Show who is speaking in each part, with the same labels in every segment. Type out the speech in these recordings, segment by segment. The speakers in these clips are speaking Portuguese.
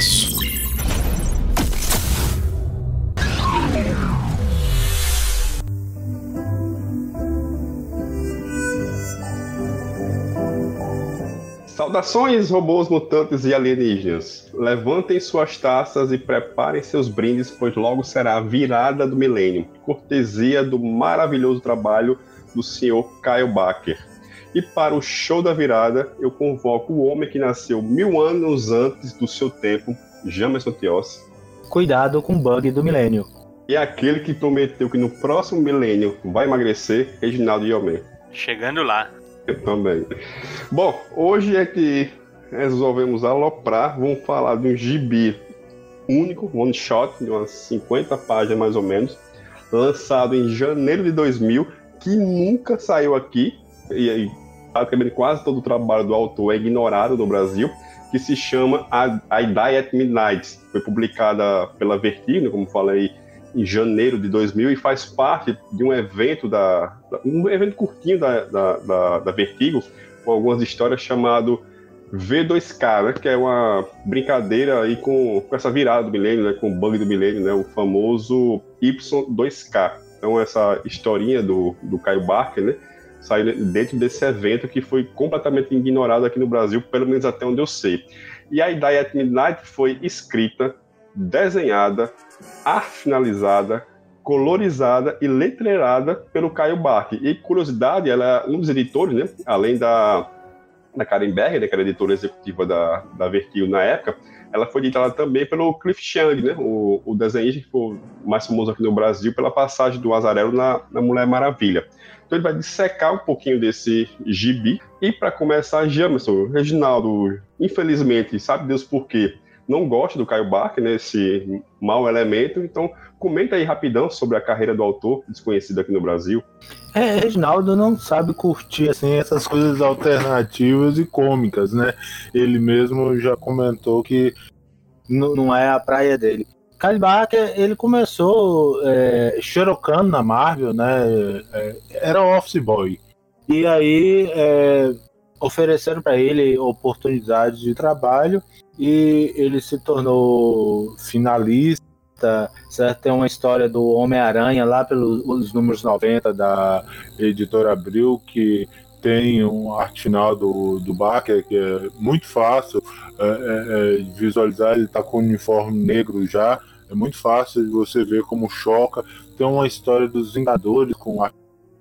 Speaker 1: Expresso.
Speaker 2: Saudações, robôs mutantes e alienígenas. Levantem suas taças e preparem seus brindes, pois logo será a virada do milênio. Cortesia do maravilhoso trabalho do Sr. Kyle Baker. E para o show da virada, eu convoco o homem que nasceu mil anos antes do seu tempo, Jamerson Tios.
Speaker 3: Cuidado com o bug do milênio.
Speaker 2: E aquele que prometeu que no próximo milênio vai emagrecer, Reginaldo Yomé.
Speaker 4: Chegando lá.
Speaker 2: Eu também. Bom, hoje é que resolvemos aloprar. Vamos falar de um gibi único, one shot, de umas 50 páginas mais ou menos, lançado em janeiro de 2000, que nunca saiu aqui. E aí, praticamente quase todo o trabalho do autor é ignorado no Brasil, que se chama I Die at Midnight. Foi publicada pela Vertigo, como falei, em janeiro de 2000 e faz parte de um evento da, um evento curtinho da, da, da, da Vertigo com algumas histórias chamado V2K, né, que é uma brincadeira aí com, com essa virada do milênio, né, com o bug do milênio, né, o famoso Y2K. Então essa historinha do, do Caio Barker, né, saiu dentro desse evento que foi completamente ignorado aqui no Brasil, pelo menos até onde eu sei. E a ideia at Midnight foi escrita, desenhada, finalizada, colorizada e letreirada pelo Caio Barque. E curiosidade, ela é um dos editores, né? Além da, da Karen Berger, né, que era editora executiva da, da Vertigo na época, ela foi editada também pelo Cliff Chang, né? O, o desenhista que foi mais famoso aqui no Brasil pela passagem do Azarelo na, na Mulher Maravilha. Então ele vai dissecar um pouquinho desse gibi. E para começar, Jamerson, Reginaldo, infelizmente, sabe Deus por quê? não gosta do Caio Barker, né, esse mau elemento, então comenta aí rapidão sobre a carreira do autor, desconhecido aqui no Brasil.
Speaker 5: É, Reginaldo não sabe curtir assim essas coisas alternativas e cômicas, né? Ele mesmo já comentou que não é a praia dele. Caio Barker, ele começou é, xerocando na Marvel, né? É, era office boy. E aí é, ofereceram para ele oportunidades de trabalho e ele se tornou finalista. Certo? Tem uma história do Homem-Aranha lá pelos números 90 da editora Abril, que tem um arte final do, do Baker, que é muito fácil é, é, é visualizar. Ele está com o uniforme negro já, é muito fácil de você ver como choca. Tem uma história dos Vingadores com a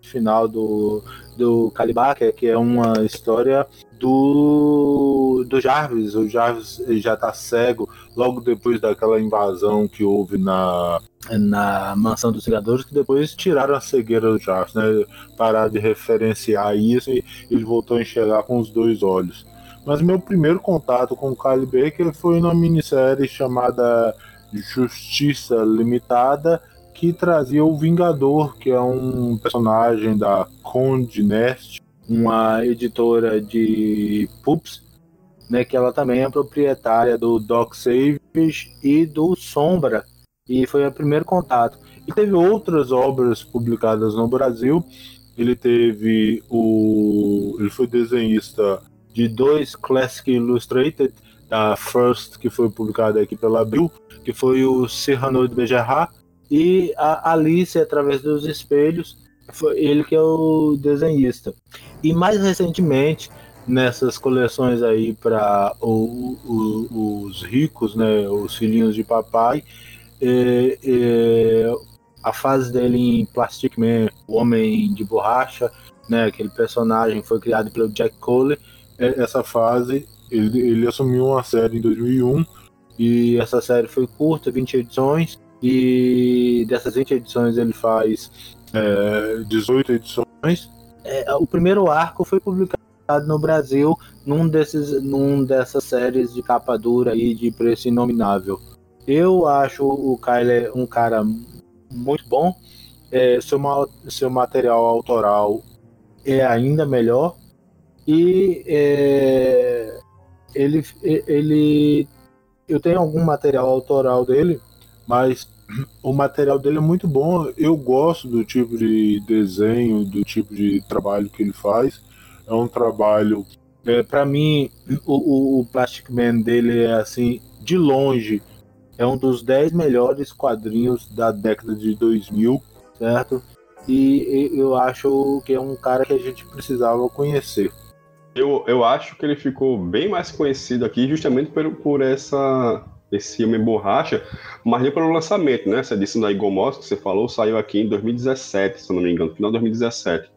Speaker 5: final do, do Calibac, que é uma história do, do Jarvis. O Jarvis já está cego logo depois daquela invasão que houve na, na mansão dos Vingadores, que depois tiraram a cegueira do Jarvis, né? Parar de referenciar isso e ele voltou a enxergar com os dois olhos. Mas meu primeiro contato com o Kyle Baker foi numa minissérie chamada Justiça Limitada, que trazia o Vingador, que é um personagem da Conde Nest, uma editora de pups, né, que ela também é proprietária do Doc Saves e do Sombra, e foi o primeiro contato. E teve outras obras publicadas no Brasil. Ele teve o, ele foi desenhista de dois Classic Illustrated da First que foi publicada aqui pela Abril, que foi o Cyrano de Bergerac e a Alice através dos espelhos foi ele que é o desenhista. E mais recentemente nessas coleções aí para os ricos né os filhinhos de papai é, é, a fase dele em Plastic Man o homem de borracha né aquele personagem foi criado pelo Jack Cole é, essa fase ele, ele assumiu uma série em 2001 e essa série foi curta 20 edições e dessas 20 edições ele faz é, 18 edições. É, o primeiro arco foi publicado no Brasil num, desses, num dessas séries de capa dura e de preço inominável. Eu acho o Kyler um cara muito bom. É, seu, seu material autoral é ainda melhor. E é, ele, ele. Eu tenho algum material autoral dele mas o material dele é muito bom. Eu gosto do tipo de desenho, do tipo de trabalho que ele faz. É um trabalho. É, para mim, o, o, Plastic Man dele é assim de longe, é um dos 10 melhores quadrinhos da década de 2000, certo? E eu acho que é um cara que a gente precisava conhecer.
Speaker 2: Eu, eu acho que ele ficou bem mais conhecido aqui justamente por, por essa esse Homem Borracha, mas nem pelo lançamento, né? Essa edição da Igomos que você falou saiu aqui em 2017, se não me engano, final de 2017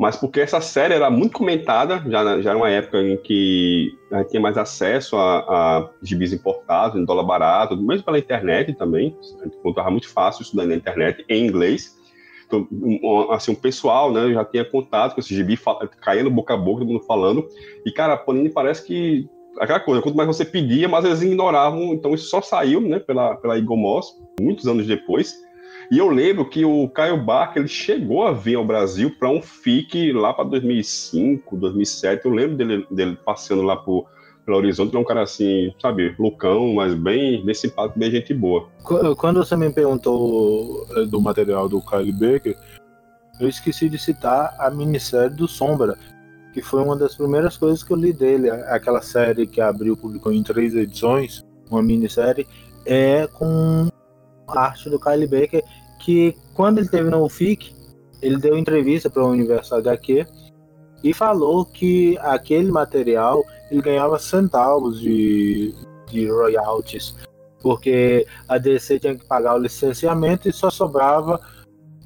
Speaker 2: mas porque essa série era muito comentada, já, já era uma época em que a gente tinha mais acesso a, a gibis importados, em dólar barato, mesmo pela internet também, a gente encontrava muito fácil estudar na internet, em inglês, assim, um pessoal, né, já tinha contato com esse gibi, caindo boca a boca, todo mundo falando, e, cara, a Panini parece que, aquela coisa, quanto mais você pedia, mais eles ignoravam, então isso só saiu, né, pela, pela Igomos, muitos anos depois, e eu lembro que o Caio Barker ele chegou a vir ao Brasil para um FIC lá para 2005, 2007. Eu lembro dele, dele passeando lá por, pelo Horizonte. É um cara assim, sabe, loucão, mas bem, bem simpático, bem gente boa.
Speaker 5: Quando você me perguntou eh, do material do Kyle Baker, eu esqueci de citar a minissérie do Sombra, que foi uma das primeiras coisas que eu li dele. Aquela série que abriu, publicou em três edições, uma minissérie, é com arte do Kyle Baker que quando ele teve no FIC, ele deu entrevista para o Universo HQ e falou que aquele material ele ganhava centavos de, de royalties, porque a DC tinha que pagar o licenciamento e só sobrava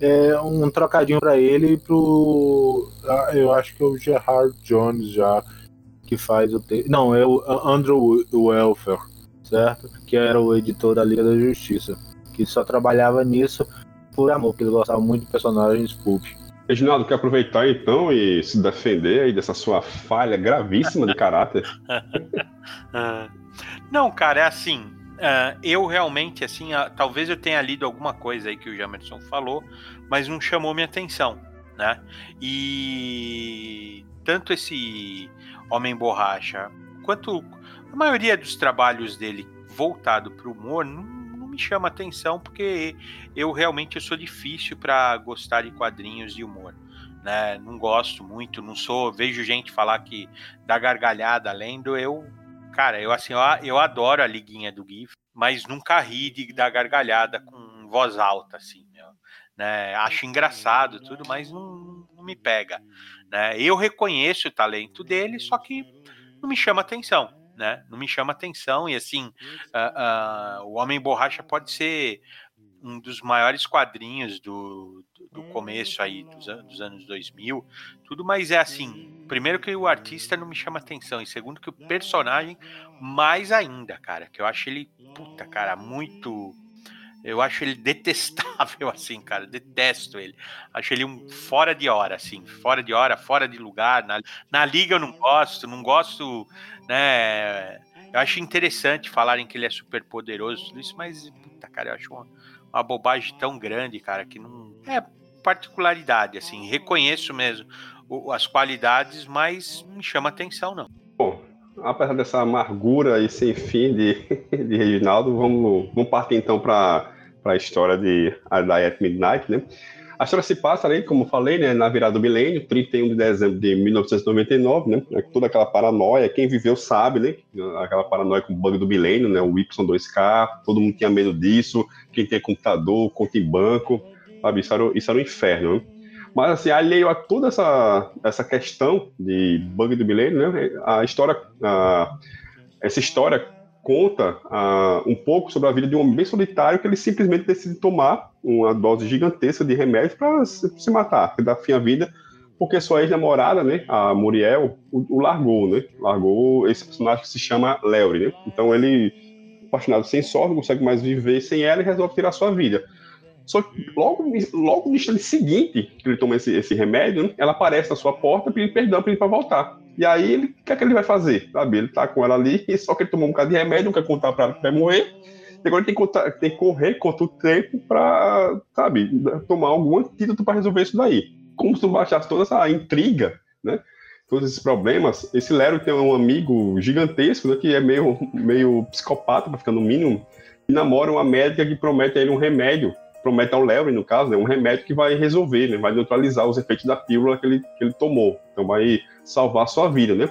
Speaker 5: é, um trocadinho para ele e pro. Ah, eu acho que é o Gerard Jones já que faz o. Não, é o Andrew Welfare, certo? Que era o editor da Liga da Justiça, que só trabalhava nisso por amor, porque ele gostava muito de personagens pulp.
Speaker 2: Reginaldo, quer aproveitar então e se defender aí dessa sua falha gravíssima de caráter?
Speaker 1: Ah, não, cara, é assim. Uh, eu realmente, assim, talvez eu tenha lido alguma coisa aí que o Jamerson falou, mas não chamou minha atenção, né? E tanto esse Homem Borracha quanto a maioria dos trabalhos dele voltado para o humor não me chama atenção porque eu realmente eu sou difícil para gostar de quadrinhos de humor. Né? Não gosto muito, não sou. Vejo gente falar que dá gargalhada lendo, eu. Cara, eu assim, eu, eu adoro a liguinha do GIF, mas nunca ri de dar gargalhada com voz alta, assim, né? Acho engraçado tudo, mas não, não me pega. Né? Eu reconheço o talento dele, só que não me chama atenção né? Não me chama atenção. E assim, uh, uh, o Homem Borracha pode ser um dos maiores quadrinhos do, do começo aí dos, dos, anos 2000, tudo, mas é assim, primeiro que o artista não me chama atenção, e segundo que o personagem mais ainda, cara, que eu acho ele, puta, cara, muito eu acho ele detestável, assim, cara. Detesto ele. Acho ele um fora de hora, assim. Fora de hora, fora de lugar. Na, na liga eu não gosto, não gosto, né? Eu acho interessante falarem que ele é super poderoso, tudo isso, mas, puta, cara, eu acho uma, uma bobagem tão grande, cara, que não. É particularidade, assim. Reconheço mesmo as qualidades, mas não chama atenção, não.
Speaker 2: Bom, apesar dessa amargura e sem fim de, de Reginaldo, vamos, vamos partir então para para a história de A Die at Midnight, né? A história se passa ali, como falei, né, na virada do milênio, 31 de dezembro de 1999, né? É toda aquela paranoia, quem viveu sabe, né? Aquela paranoia com o bug do milênio, né? O Y2K, todo mundo tinha medo disso, quem tem computador, conta em banco, sabe? Isso era, isso era um inferno, né? Mas, assim, alheio a toda essa, essa questão de bug do milênio, né? A história, a, essa história conta uh, um pouco sobre a vida de um homem bem solitário que ele simplesmente decide tomar uma dose gigantesca de remédio para se, matar, dar fim à vida, porque sua ex-namorada, né, a Muriel, o, o, largou, né? Largou esse personagem que se chama Leury, né? Então ele, apaixonado sem sorte, não consegue mais viver sem ela e resolve tirar sua vida. Só que logo, logo no instante seguinte que ele toma esse, esse remédio, ela aparece na sua porta pedindo perdão para ele para voltar. E aí, o que é que ele vai fazer? Sabe? Ele tá com ela ali, só que ele tomou um bocado de remédio, não quer contar para ela que vai morrer. E agora ele tem que, contar, tem que correr contra o tempo para, sabe, tomar algum antídoto para resolver isso daí. Como se não baixasse toda essa intriga, né? Todos esses problemas. Esse Lero tem um amigo gigantesco, né, que é meio, meio psicopata, para ficar no mínimo, e namora uma médica que promete a ele um remédio promete ao Larry, no caso, né, um remédio que vai resolver, né, vai neutralizar os efeitos da pílula que ele, que ele tomou. Então vai salvar a sua vida, né?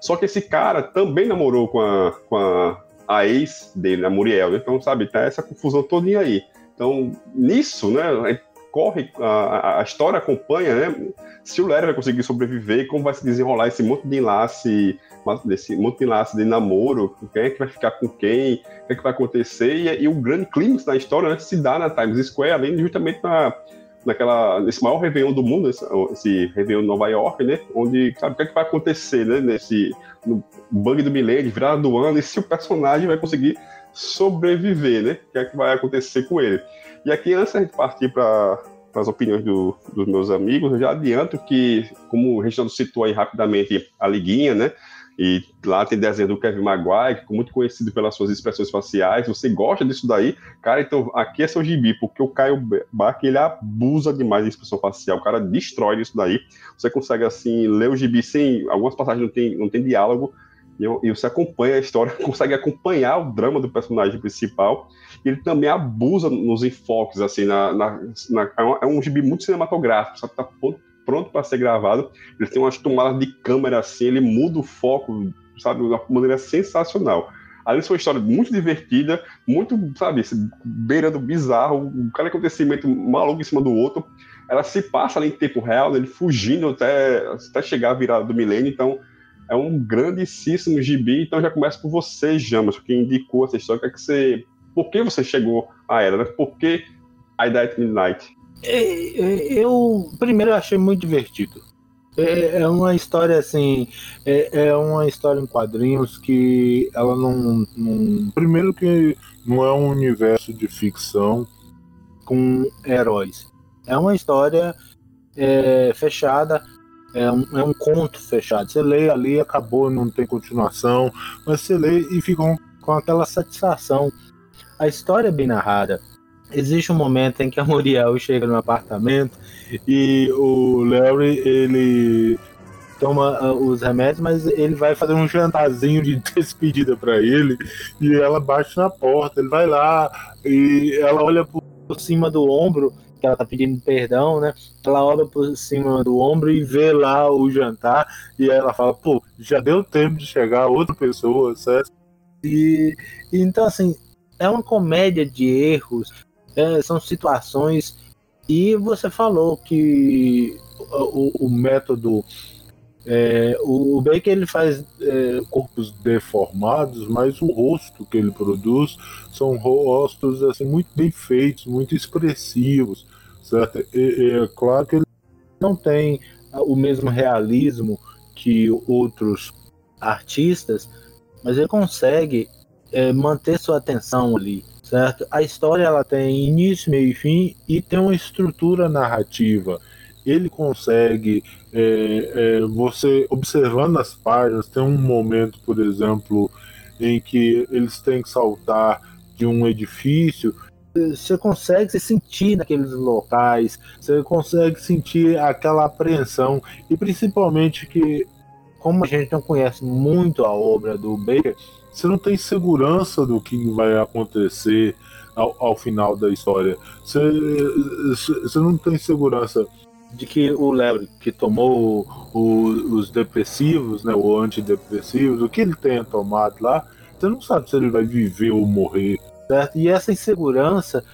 Speaker 2: Só que esse cara também namorou com a, com a, a ex dele, a Muriel. Né? Então, sabe, tá essa confusão todinha aí. Então, nisso, né, corre, a, a história acompanha, né, se o Larry vai conseguir sobreviver, como vai se desenrolar esse monte de enlace, desse monte de enlace de namoro, quem é que vai ficar com quem, o que é que vai acontecer, e, e o grande clímax da história né, se dá na Times Square, além de justamente na, naquela, nesse maior Réveillon do mundo, esse, esse Réveillon de Nova York, né? Onde, sabe, o que, é que vai acontecer, né? Nesse no bug do milênio, virada do ano, e se o personagem vai conseguir sobreviver, né? O que é que vai acontecer com ele. E aqui, antes da gente partir para as opiniões do, dos meus amigos, eu já adianto que, como o Reginaldo citou aí rapidamente a liguinha, né? E lá tem desenho do Kevin Maguire, que é muito conhecido pelas suas expressões faciais. Você gosta disso daí? Cara, então aqui é seu gibi, porque o Caio Bach, ele abusa demais da expressão facial. O cara destrói isso daí. Você consegue, assim, ler o gibi sem... Algumas passagens não tem, não tem diálogo, e, e você acompanha a história, consegue acompanhar o drama do personagem principal. E ele também abusa nos enfoques, assim, na, na, na é um gibi muito cinematográfico, sabe? Tá pronto para ser gravado. Ele tem umas tomadas de câmera assim, ele muda o foco, sabe, de uma maneira sensacional. Ali foi uma história muito divertida, muito, sabe, beirando bizarro, cada acontecimento maluco em cima do outro. Ela se passa ali em tempo real, né, ele fugindo até, até chegar à virada do milênio, então é um grandíssimo gibi. Então já começa por você, Jamas, que indicou essa história, que, é que você. Por que você chegou a ela, né? Por que I Died Midnight?
Speaker 5: É, é, eu primeiro achei muito divertido. É, é uma história assim, é, é, uma história em quadrinhos que ela não, não, primeiro que não é um universo de ficção com heróis. É uma história é, fechada, é um, é um conto fechado. Você lê ali, acabou, não tem continuação, mas você lê e fica com, aquela satisfação. A história é bem narrada existe um momento em que a Muriel chega no apartamento e o Larry ele toma uh, os remédios, mas ele vai fazer um jantarzinho de despedida para ele e ela bate na porta, ele vai lá e ela olha por cima do ombro que ela tá pedindo perdão, né? Ela olha por cima do ombro e vê lá o jantar e ela fala, pô, já deu tempo de chegar outra pessoa, certo? E então assim, é uma comédia de erros, é, são situações. E você falou que o, o método. É, o, Baker ele faz é, corpos deformados, mas o rosto que ele produz são rostos assim, muito bem feitos, muito expressivos. É claro que ele não tem o mesmo realismo que outros artistas, mas ele consegue é, manter sua atenção ali certo? A história ela tem início, meio e fim e tem uma estrutura narrativa. Ele consegue, é, é, você observando as páginas, tem um momento, por exemplo, em que eles têm que saltar de um edifício. Você consegue se sentir naqueles locais, você consegue sentir aquela apreensão e principalmente que, como a gente não conhece muito a obra do Baker, você não tem segurança do que vai acontecer ao, ao final da história. Você, você não tem segurança de que o Larry que tomou o, os depressivos, né, o antidepressivos, o que ele tenha tomado lá, você não sabe se ele vai viver ou morrer, certo? E essa insegurança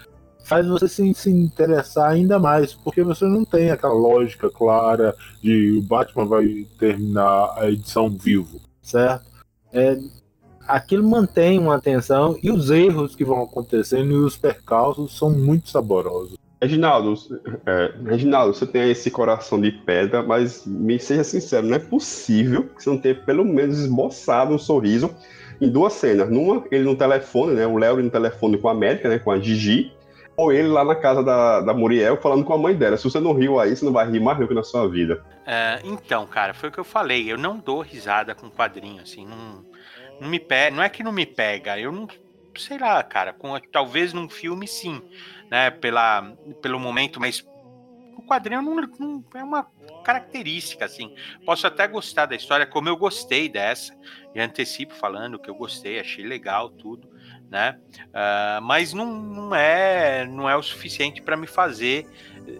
Speaker 5: faz você se, se interessar ainda mais, porque você não tem aquela lógica clara de o Batman vai terminar a edição vivo, certo? É, aquilo mantém uma atenção e os erros que vão acontecendo e os percalços são muito saborosos.
Speaker 2: Reginaldo, é, Reginaldo, você tem esse coração de pedra, mas me seja sincero, não é possível que você não tenha pelo menos esboçado um sorriso em duas cenas. Numa, ele no telefone, né? O Léo no telefone com a América, né? Com a Gigi. Ou ele lá na casa da, da Muriel falando com a mãe dela. Se você não riu aí, você não vai rir mais nunca na sua vida.
Speaker 1: É, então, cara, foi o que eu falei. Eu não dou risada com quadrinho, assim. Não não me pega, não é que não me pega, eu não sei lá, cara, com, talvez num filme sim, né, pela, pelo momento, mas o quadrinho não, não, é uma característica, assim. Posso até gostar da história, como eu gostei dessa, e antecipo falando que eu gostei, achei legal tudo, né? Uh, mas não, não é não é o suficiente para me fazer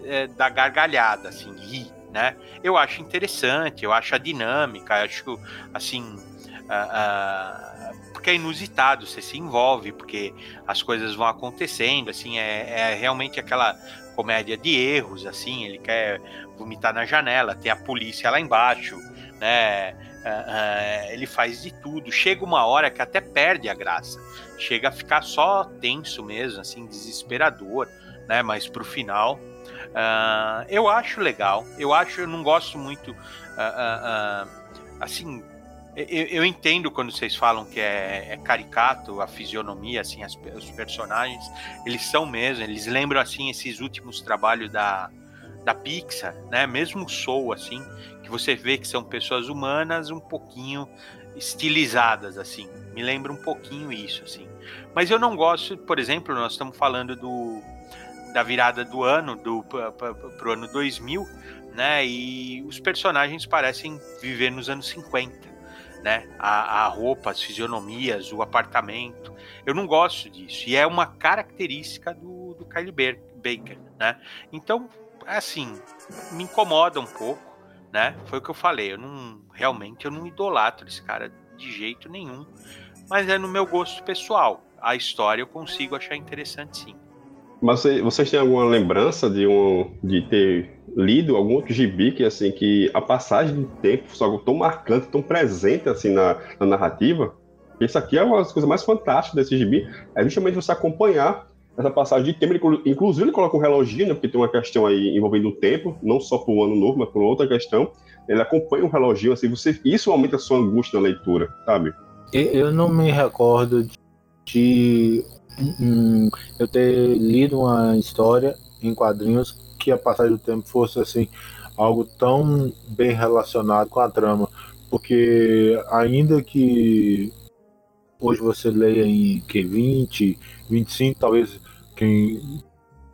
Speaker 1: é, dar gargalhada, assim, rir, né? Eu acho interessante, eu acho a dinâmica, acho assim uh, uh, porque é inusitado, você se envolve, porque as coisas vão acontecendo, assim, é, é realmente aquela comédia de erros, assim, ele quer vomitar na janela, tem a polícia lá embaixo, né? Uh, ele faz de tudo. Chega uma hora que até perde a graça. Chega a ficar só tenso mesmo, assim, desesperador, né? Mas pro final, uh, eu acho legal. Eu acho, eu não gosto muito, assim, eu, eu, entendo quando vocês falam que é, é caricato a fisionomia, assim, as, os personagens, eles são mesmo, eles lembram, assim, esses últimos trabalhos da, da Pixar, né? Mesmo o Soul, assim, que você vê que são pessoas humanas um pouquinho estilizadas, assim. Me lembra um pouquinho isso, assim. Mas eu não gosto, por exemplo, nós estamos falando do da virada do ano, do pro ano 2000, né? E os personagens parecem viver nos anos 50 né? A, a roupa, as fisionomias, o apartamento. Eu não gosto disso. E é uma característica do, do Kylie Baker, né? Então, assim, me incomoda um pouco, né? Foi o que eu falei. Eu não realmente eu não idolatro esse cara de jeito nenhum, mas é no meu gosto pessoal. A história eu consigo achar interessante sim.
Speaker 2: Mas vocês têm alguma lembrança de um de ter lido algum outro gibi que assim que a passagem do tempo algo tão marcante, tão presente assim na, na narrativa? Isso aqui é uma das coisas mais fantásticas desse gibi, é justamente você acompanhar essa passagem de tempo. Ele, inclusive ele coloca um reloginho, né, porque tem uma questão aí envolvendo o tempo, não só para o ano novo, mas por outra questão. Ele acompanha um reloginho, assim, você, isso aumenta a sua angústia na leitura, sabe?
Speaker 5: Eu não me recordo de Hum, eu ter lido uma história em quadrinhos que a passagem do tempo fosse assim algo tão bem relacionado com a trama, porque ainda que hoje você leia em que 20, 25, talvez quem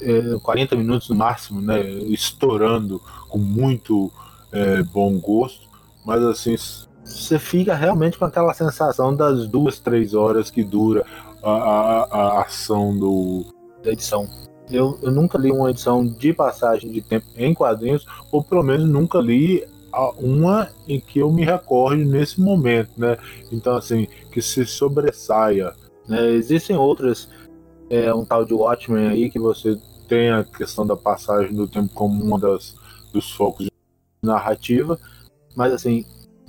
Speaker 5: é, 40 minutos no máximo, né, estourando com muito é, bom gosto, mas assim você fica realmente com aquela sensação das duas, três horas que dura a, a, a ação do, da edição. Eu, eu nunca li uma edição de passagem de tempo em quadrinhos, ou pelo menos nunca li uma em que eu me recorde nesse momento, né? Então, assim, que se sobressaia. Né? Existem outras, é, um tal de Watchmen aí, que você tem a questão da passagem do tempo como uma das dos focos de narrativa, mas assim,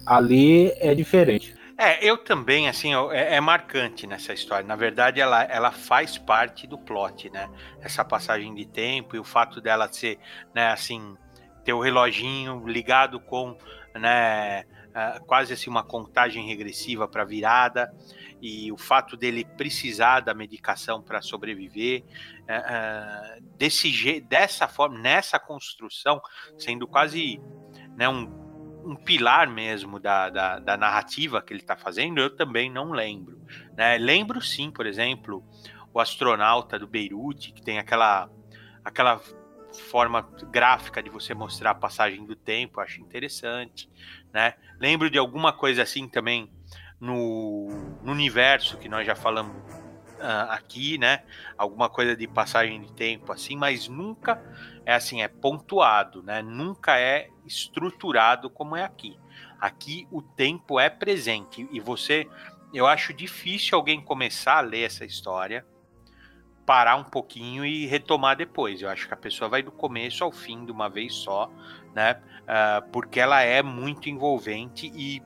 Speaker 5: ali é diferente.
Speaker 1: É, eu também, assim, é, é, marcante nessa história. Na verdade, ela, ela faz parte do plot, né? Essa passagem de tempo e o fato dela ser, né, assim, ter o reloginho ligado com, né, quase assim uma contagem regressiva para virada e o fato dele precisar da medicação para sobreviver, uh, desse dessa forma, nessa construção, sendo quase, né, um um pilar mesmo da, da, da narrativa que ele está fazendo, eu também não lembro. Né? Lembro sim, por exemplo, o astronauta do Beirute, que tem aquela, aquela forma gráfica de você mostrar a passagem do tempo, acho interessante. Né? Lembro de alguma coisa assim também no, no universo que nós já falamos uh, aqui, né? Alguma coisa de passagem de tempo assim, mas nunca é assim, é pontuado, né? Nunca é estruturado como é aqui. Aqui o tempo é presente e você, eu acho difícil alguém começar a ler essa história, parar um pouquinho e retomar depois. Eu acho que a pessoa vai do começo ao fim de uma vez só, né? Uh, porque ela é muito envolvente e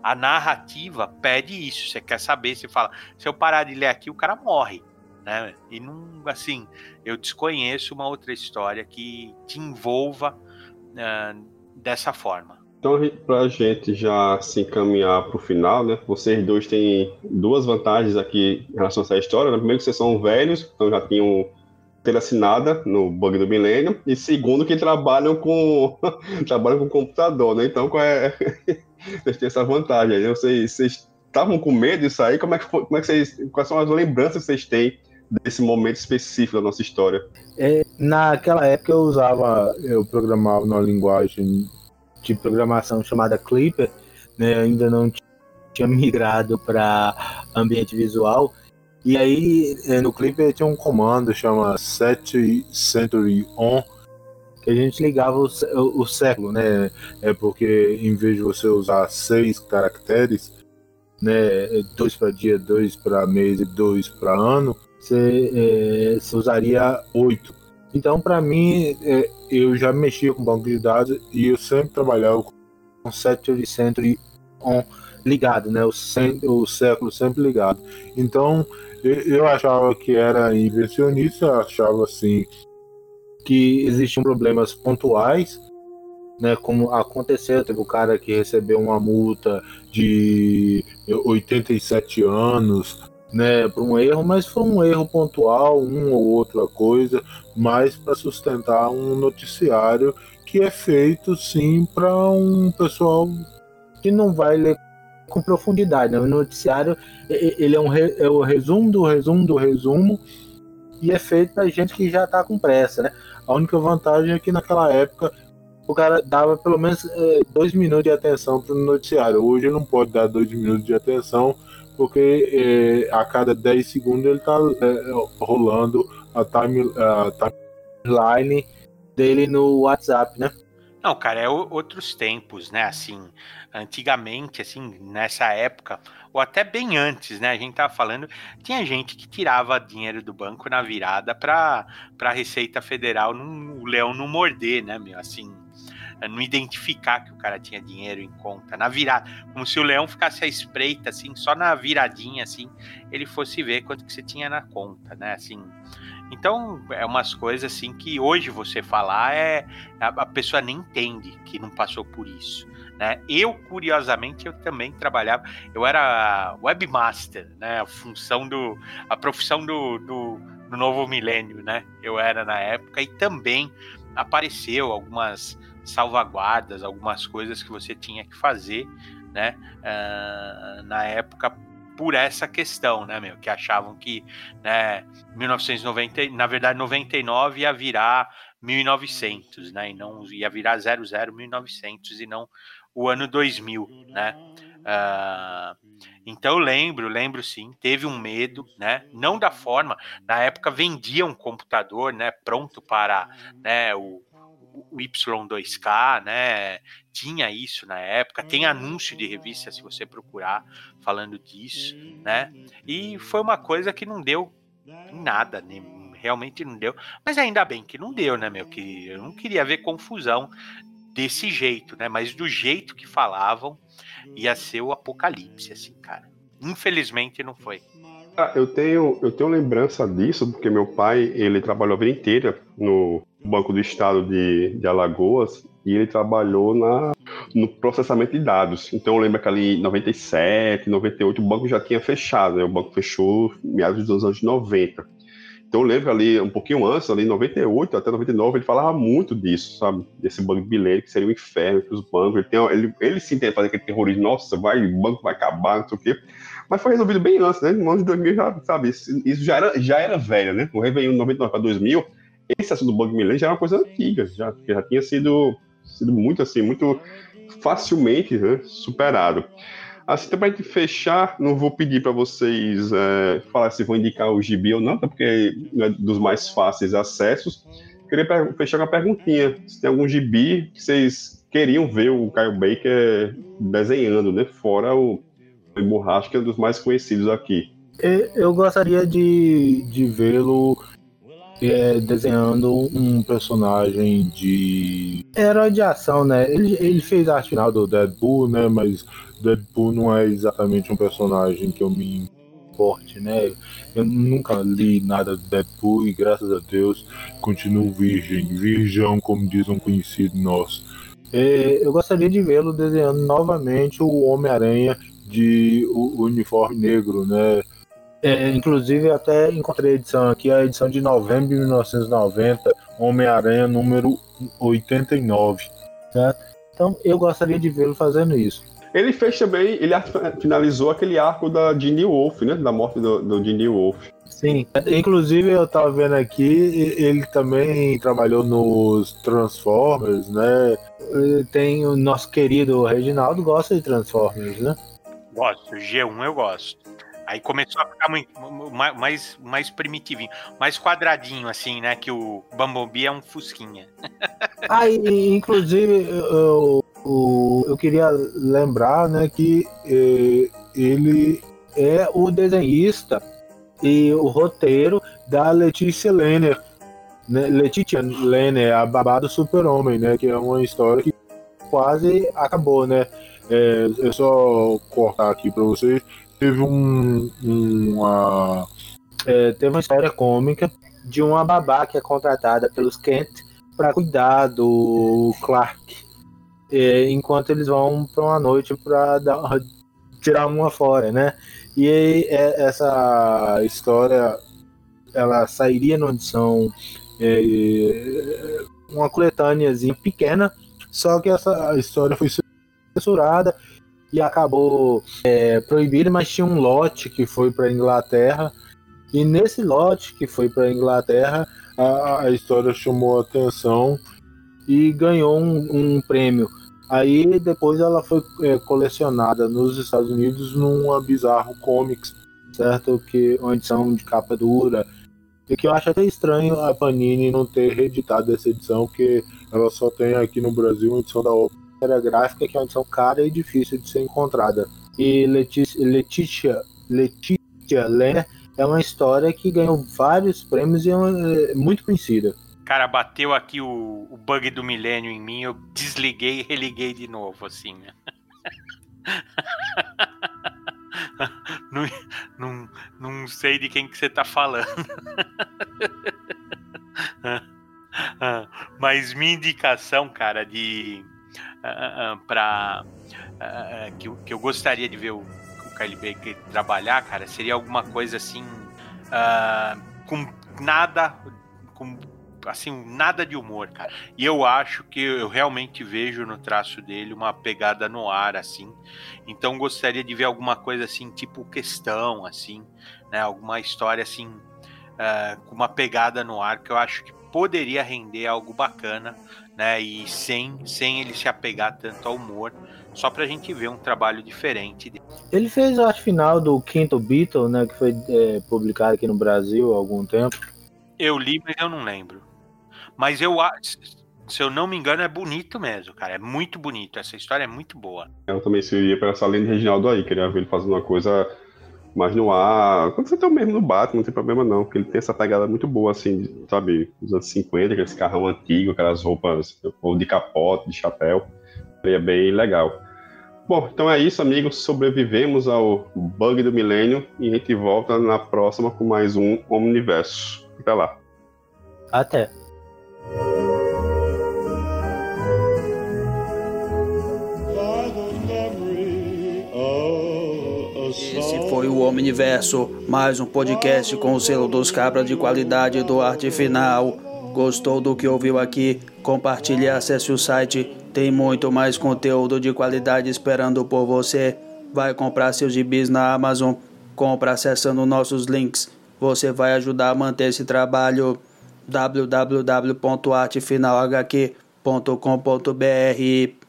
Speaker 1: a narrativa pede isso. Você quer saber, você fala, se eu parar de ler aqui, o cara morre. Né? E não, assim, eu desconheço uma outra história que te envolva uh, dessa forma.
Speaker 2: Então, para a gente já se encaminhar para o final, né? Vocês dois têm duas vantagens aqui em relação a essa história. Né? Primeiro, que vocês são velhos, então já tinham ter assinada no bug do milênio. E segundo, que trabalham com trabalham com computador, né? Então, qual é vocês têm essa vantagem. Né? Vocês, vocês estavam com medo disso aí? Como é que foi, como é que vocês, quais são as lembranças que vocês têm desse momento específico da nossa história?
Speaker 5: É, naquela época eu usava, eu programava numa linguagem de programação chamada Clipper, né? Ainda não tinha migrado para ambiente visual. E aí é, no Clipper tinha um comando chama set century on que a gente ligava o, o, o século, né? É porque em vez de você usar seis caracteres, né, dois para dia, dois para mês e dois para ano, você, é, usaria oito. Então, para mim, é, eu já mexia com banco de dados e eu sempre trabalhava com Century Century on ligado, né? O, o século sempre ligado. Então, eu, eu achava que era inversionista, achava assim que existiam problemas pontuais, né? Como aconteceu, teve o cara que recebeu uma multa de 87 anos, né, por um erro, mas foi um erro pontual, uma ou outra coisa, mais para sustentar um noticiário que é feito sim para um pessoal que não vai ler com profundidade. Né? O noticiário ele é, um re, é o resumo do resumo do resumo e é feito para gente que já está com pressa. Né? A única vantagem é que naquela época o cara dava pelo menos é, dois minutos de atenção para o noticiário. Hoje não pode dar dois minutos de atenção porque é, a cada 10 segundos ele está é, rolando a, time, a timeline dele no WhatsApp, né?
Speaker 1: Não, cara, é outros tempos, né? Assim, antigamente, assim, nessa época, ou até bem antes, né? A gente tava falando, tinha gente que tirava dinheiro do banco na virada para a Receita Federal, num, o leão não morder, né, meu? Assim, não identificar que o cara tinha dinheiro em conta, na virada, como se o leão ficasse à espreita, assim, só na viradinha, assim, ele fosse ver quanto que você tinha na conta, né, assim. Então, é umas coisas assim que hoje você falar é a pessoa nem entende que não passou por isso, né? Eu curiosamente eu também trabalhava, eu era webmaster, né? A função do a profissão do, do, do novo milênio, né? Eu era na época e também apareceu algumas salvaguardas, algumas coisas que você tinha que fazer, né? Uh, na época por essa questão, né, meu, que achavam que, né, 1990, na verdade 99 ia virar 1900, né, e não ia virar 00 1900 e não o ano 2000, né? Uh, então eu lembro, lembro sim, teve um medo, né? Não da forma, na época vendia um computador, né, pronto para, né, o o Y2K, né? Tinha isso na época, tem anúncio de revista se você procurar falando disso, né? E foi uma coisa que não deu nada, né? realmente não deu. Mas ainda bem que não deu, né, meu? Que eu não queria ver confusão desse jeito, né? Mas do jeito que falavam, ia ser o apocalipse, assim, cara. Infelizmente não foi.
Speaker 2: Ah, eu tenho, eu tenho lembrança disso, porque meu pai, ele trabalhou a vida inteira no Banco do Estado de, de Alagoas e ele trabalhou na, no processamento de dados. Então eu lembro que ali em 97, 98 o banco já tinha fechado, né? O banco fechou meados dos anos 90. Então eu lembro ali um pouquinho antes, ali em 98 até 99, ele falava muito disso, sabe? Desse banco bilhete que seria o um inferno que os bancos, ele, tem, ele, ele sim tem fazer aquele terrorismo, nossa, vai, o banco vai acabar, não sei o quê. Mas foi resolvido bem antes, né? No ano de 2000, já, sabe, isso já era, já era velho, né? O Réveillon 99 para 2000, esse assunto do Banco Milênio já era uma coisa antiga, já, já tinha sido, sido muito assim, muito facilmente né, superado. Assim, para a gente fechar, não vou pedir para vocês é, falar se vão indicar o gibi ou não, até porque não é dos mais fáceis acessos. Queria fechar com uma perguntinha: se tem algum gibi que vocês queriam ver o Kyle Baker desenhando, né? Fora o Borracha, que é um dos mais conhecidos aqui.
Speaker 5: Eu gostaria de, de vê-lo é, desenhando um personagem de herói de ação, né? Ele, ele fez a arte final do Deadpool, né? Mas Deadpool não é exatamente um personagem que eu me importe, né? Eu nunca li nada do Deadpool e graças a Deus continuo virgem, virgão, como diz um conhecido nosso. É, eu gostaria de vê-lo desenhando novamente o Homem-Aranha de o, uniforme negro, né? É, inclusive, até encontrei a edição aqui, a edição de novembro de 1990, Homem-Aranha número 89. Certo? Então, eu gostaria de vê-lo fazendo isso.
Speaker 2: Ele fez também, ele finalizou aquele arco da Ginny Wolf, né? Da morte do, do Ginny Wolf.
Speaker 5: Sim, inclusive eu tava vendo aqui, ele também trabalhou nos Transformers, né? Tem o nosso querido Reginaldo gosta de Transformers, né?
Speaker 1: Gosto, G1 eu gosto. Aí começou a ficar muito, mais, mais primitivinho, mais quadradinho, assim, né? Que o Bumblebee é um fusquinha.
Speaker 5: ah, inclusive, eu, eu, eu, queria lembrar, né, que eh, ele é o desenhista e o roteiro da Letícia Lenner. Né? Letícia Lenner, a babá do super-homem, né? Que é uma história que quase acabou, né? É, é só cortar aqui para vocês. Teve um, uma, é, teve uma história cômica de uma babá que é contratada pelos Kent para cuidar do Clark, é, enquanto eles vão para uma noite para tirar uma fora, né? E aí, é, essa história ela sairia numa edição é, uma coletâneazinha pequena, só que essa história foi censurada e acabou é, proibida, mas tinha um lote que foi para Inglaterra e nesse lote que foi para Inglaterra a, história chamou atenção e ganhou um, um prêmio. Aí depois ela foi é, colecionada nos Estados Unidos numa Bizarro Comics, certo? Que uma edição de capa dura. E que eu acho até estranho a Panini não ter reeditado essa edição, porque ela só tem aqui no Brasil uma edição da Opera Gráfica, que é uma edição cara e difícil de ser encontrada. E Letícia, Letícia, Letícia é uma história que ganhou vários prêmios e é, é muito conhecida.
Speaker 1: Cara, bateu aqui o, o bug do milênio em mim, eu desliguei e religuei de novo, assim, né? não, não, não sei de quem que você tá falando. Mas minha indicação, cara, de uh, para uh, que, que eu gostaria de ver o, o Kylie Baker trabalhar, cara, seria alguma coisa assim com nada, com assim, nada de humor, cara. E eu acho que eu realmente vejo no traço dele uma pegada no ar, assim. Então gostaria de ver alguma coisa assim, tipo questão, assim, né? Alguma história assim, uh, com uma pegada no ar que eu acho que poderia render algo bacana, né? E sem, sem ele se apegar tanto ao humor, só pra gente ver um trabalho diferente.
Speaker 3: Ele fez a arte final do quinto Beatle, né? Que foi é, publicado aqui no Brasil há algum tempo.
Speaker 1: Eu li, mas eu não lembro. Mas eu acho, se eu não me engano, é bonito mesmo, cara. É muito bonito. Essa história é muito boa.
Speaker 2: Eu também seria para essa linha de Reginaldo aí. Queria ver ele fazendo uma coisa mais no ar. Quando você tem o mesmo no Batman, não tem problema não. Porque ele tem essa pegada muito boa, assim, sabe? Dos anos 50, aqueles carrão antigo, aquelas roupas ou de capote, de chapéu. Ele é bem legal. Bom, então é isso, amigos. Sobrevivemos ao bug do milênio e a gente volta na próxima com mais um Omniverso. Até lá.
Speaker 3: Até.
Speaker 4: Omniverso, mais um podcast com o selo dos cabras de qualidade do arte final. Gostou do que ouviu aqui? Compartilhe e acesse o site. Tem muito mais conteúdo de qualidade esperando por você. Vai comprar seus gibis na Amazon. Compra acessando nossos links. Você vai ajudar a manter esse trabalho www.artefinalhq.com.br